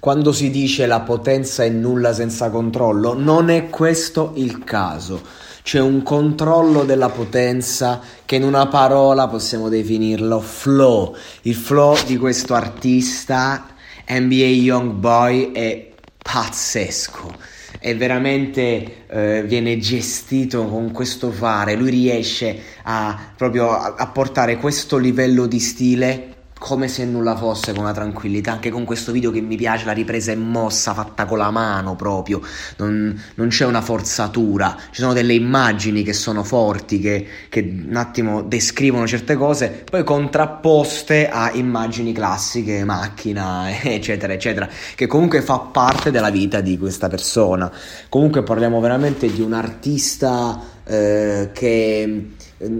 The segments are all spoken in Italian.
Quando si dice la potenza è nulla senza controllo, non è questo il caso. C'è un controllo della potenza che in una parola possiamo definirlo flow. Il flow di questo artista NBA Young Boy è pazzesco. È veramente eh, viene gestito con questo fare. Lui riesce a proprio a, a portare questo livello di stile come se nulla fosse con una tranquillità. Anche con questo video che mi piace la ripresa è mossa fatta con la mano proprio. Non, non c'è una forzatura. Ci sono delle immagini che sono forti che, che, un attimo descrivono certe cose poi contrapposte a immagini classiche macchina eccetera eccetera che comunque fa parte della vita di questa persona. Comunque parliamo veramente di un artista eh, che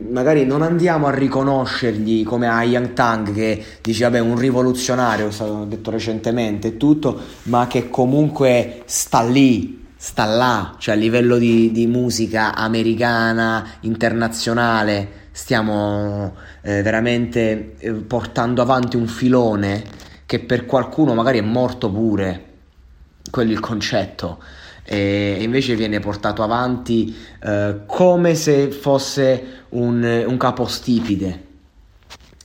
magari non andiamo a riconoscergli come a Yang Tang che dice vabbè un rivoluzionario, stato detto recentemente e tutto, ma che comunque sta lì, sta là, cioè a livello di, di musica americana, internazionale, stiamo eh, veramente eh, portando avanti un filone che per qualcuno magari è morto pure, quello è il concetto e invece viene portato avanti eh, come se fosse un, un capostipite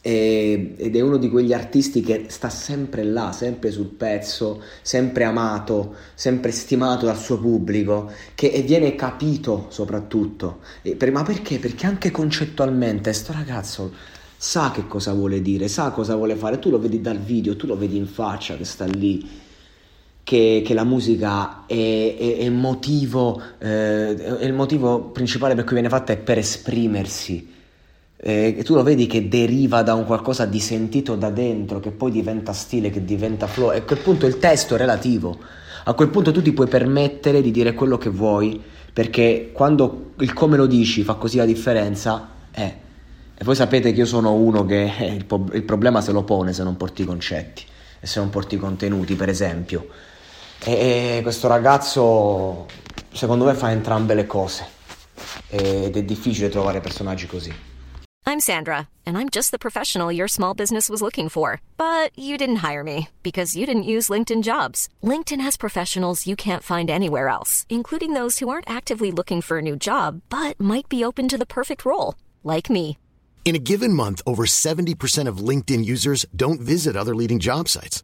e, ed è uno di quegli artisti che sta sempre là, sempre sul pezzo, sempre amato, sempre stimato dal suo pubblico che, e viene capito soprattutto. Per, ma perché? Perché anche concettualmente sto ragazzo sa che cosa vuole dire, sa cosa vuole fare, tu lo vedi dal video, tu lo vedi in faccia che sta lì che, che la musica è, è, è, motivo, eh, è, il motivo principale per cui viene fatta è per esprimersi. Eh, tu lo vedi che deriva da un qualcosa di sentito da dentro, che poi diventa stile, che diventa flow. E a quel punto il testo è relativo. A quel punto tu ti puoi permettere di dire quello che vuoi, perché quando il come lo dici fa così la differenza, eh. E voi sapete che io sono uno che eh, il, po- il problema se lo pone se non porti i concetti e se non porti i contenuti, per esempio. E questo ragazzo, secondo me, fa entrambe le cose. Ed è difficile trovare personaggi così. I'm Sandra, and I'm just the professional your small business was looking for. But you didn't hire me because you didn't use LinkedIn jobs. LinkedIn has professionals you can't find anywhere else, including those who aren't actively looking for a new job but might be open to the perfect role, like me. In a given month, over 70% of LinkedIn users don't visit other leading job sites.